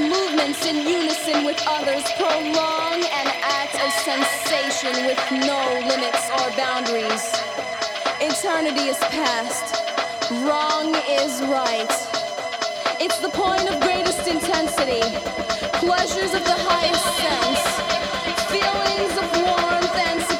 movements in unison with others prolong an act of sensation with no limits or boundaries. Eternity is past, wrong is right. It's the point of greatest intensity, pleasures of the highest sense, feelings of warmth and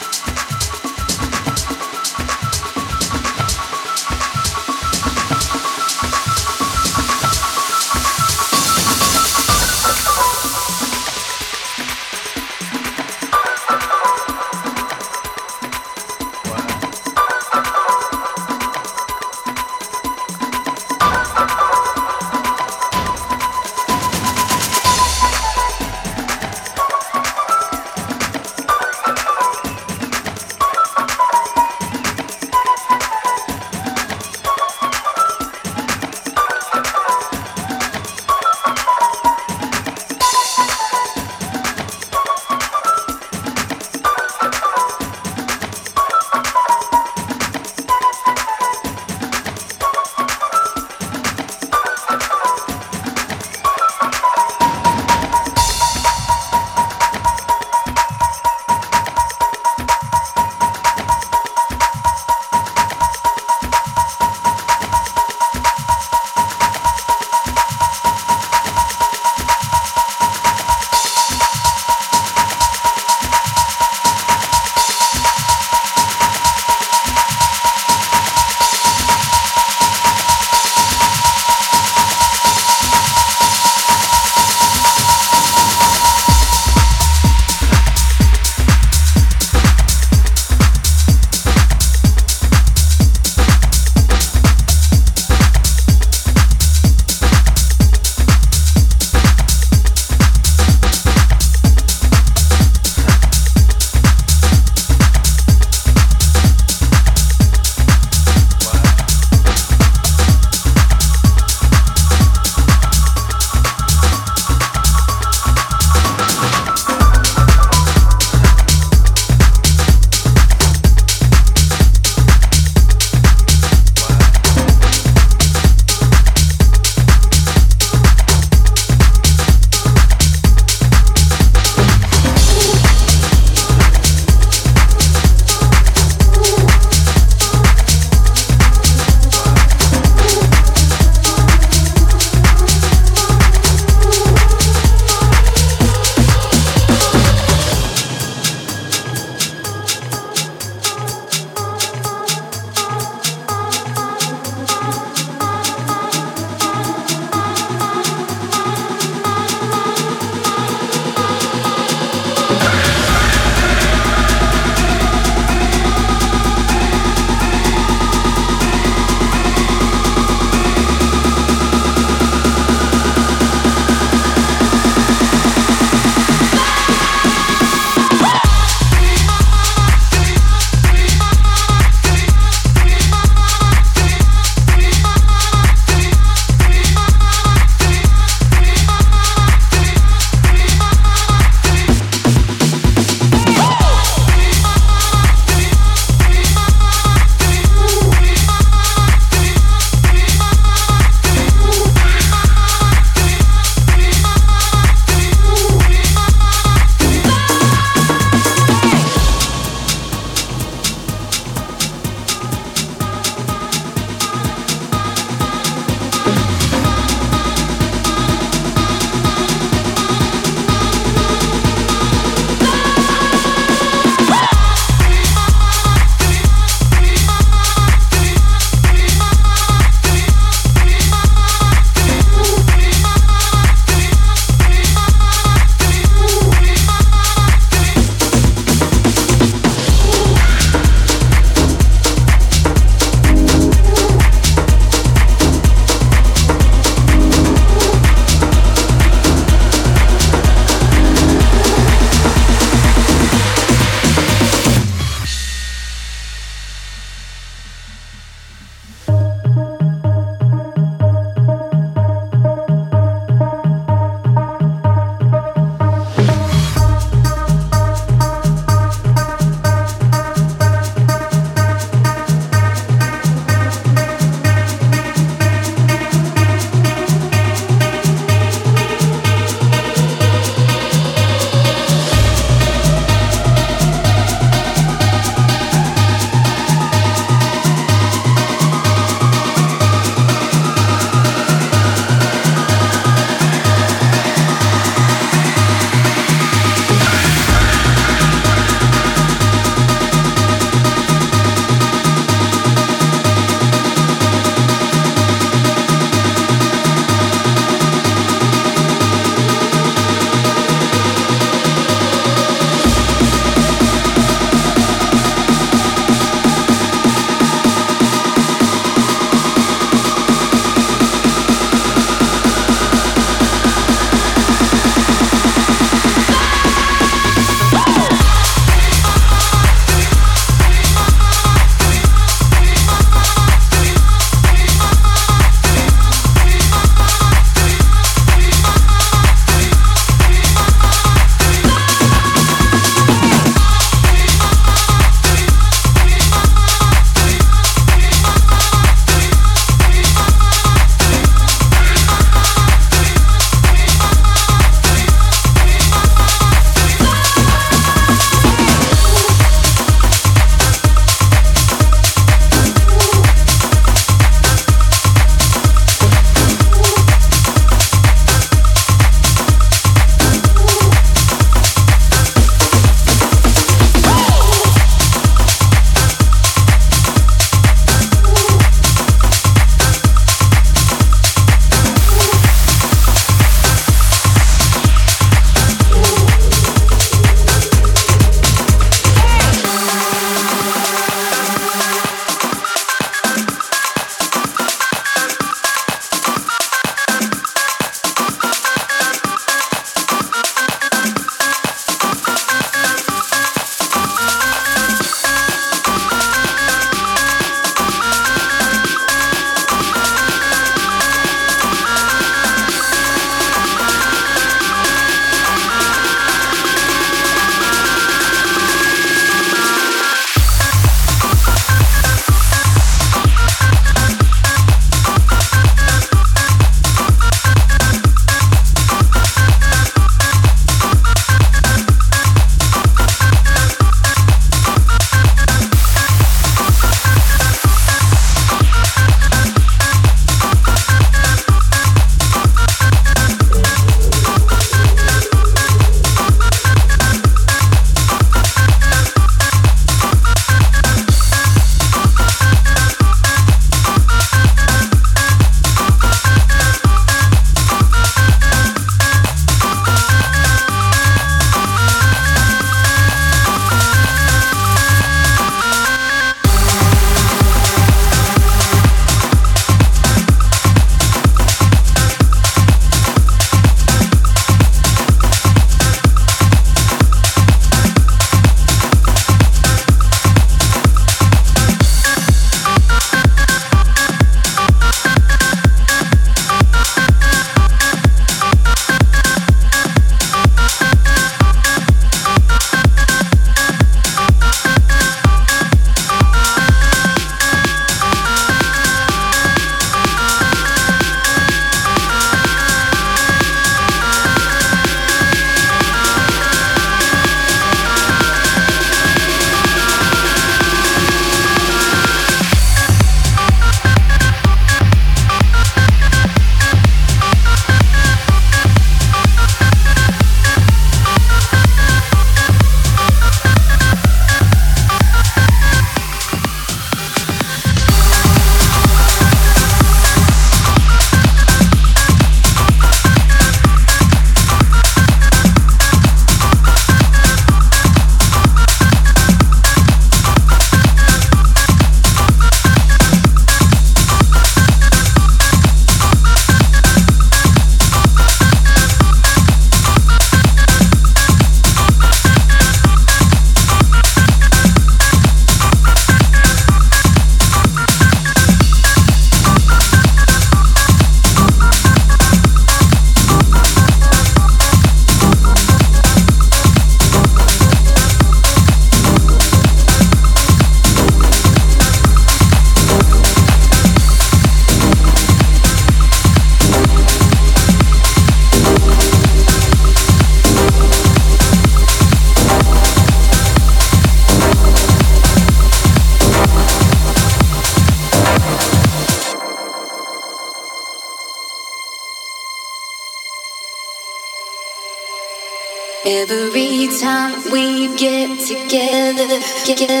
get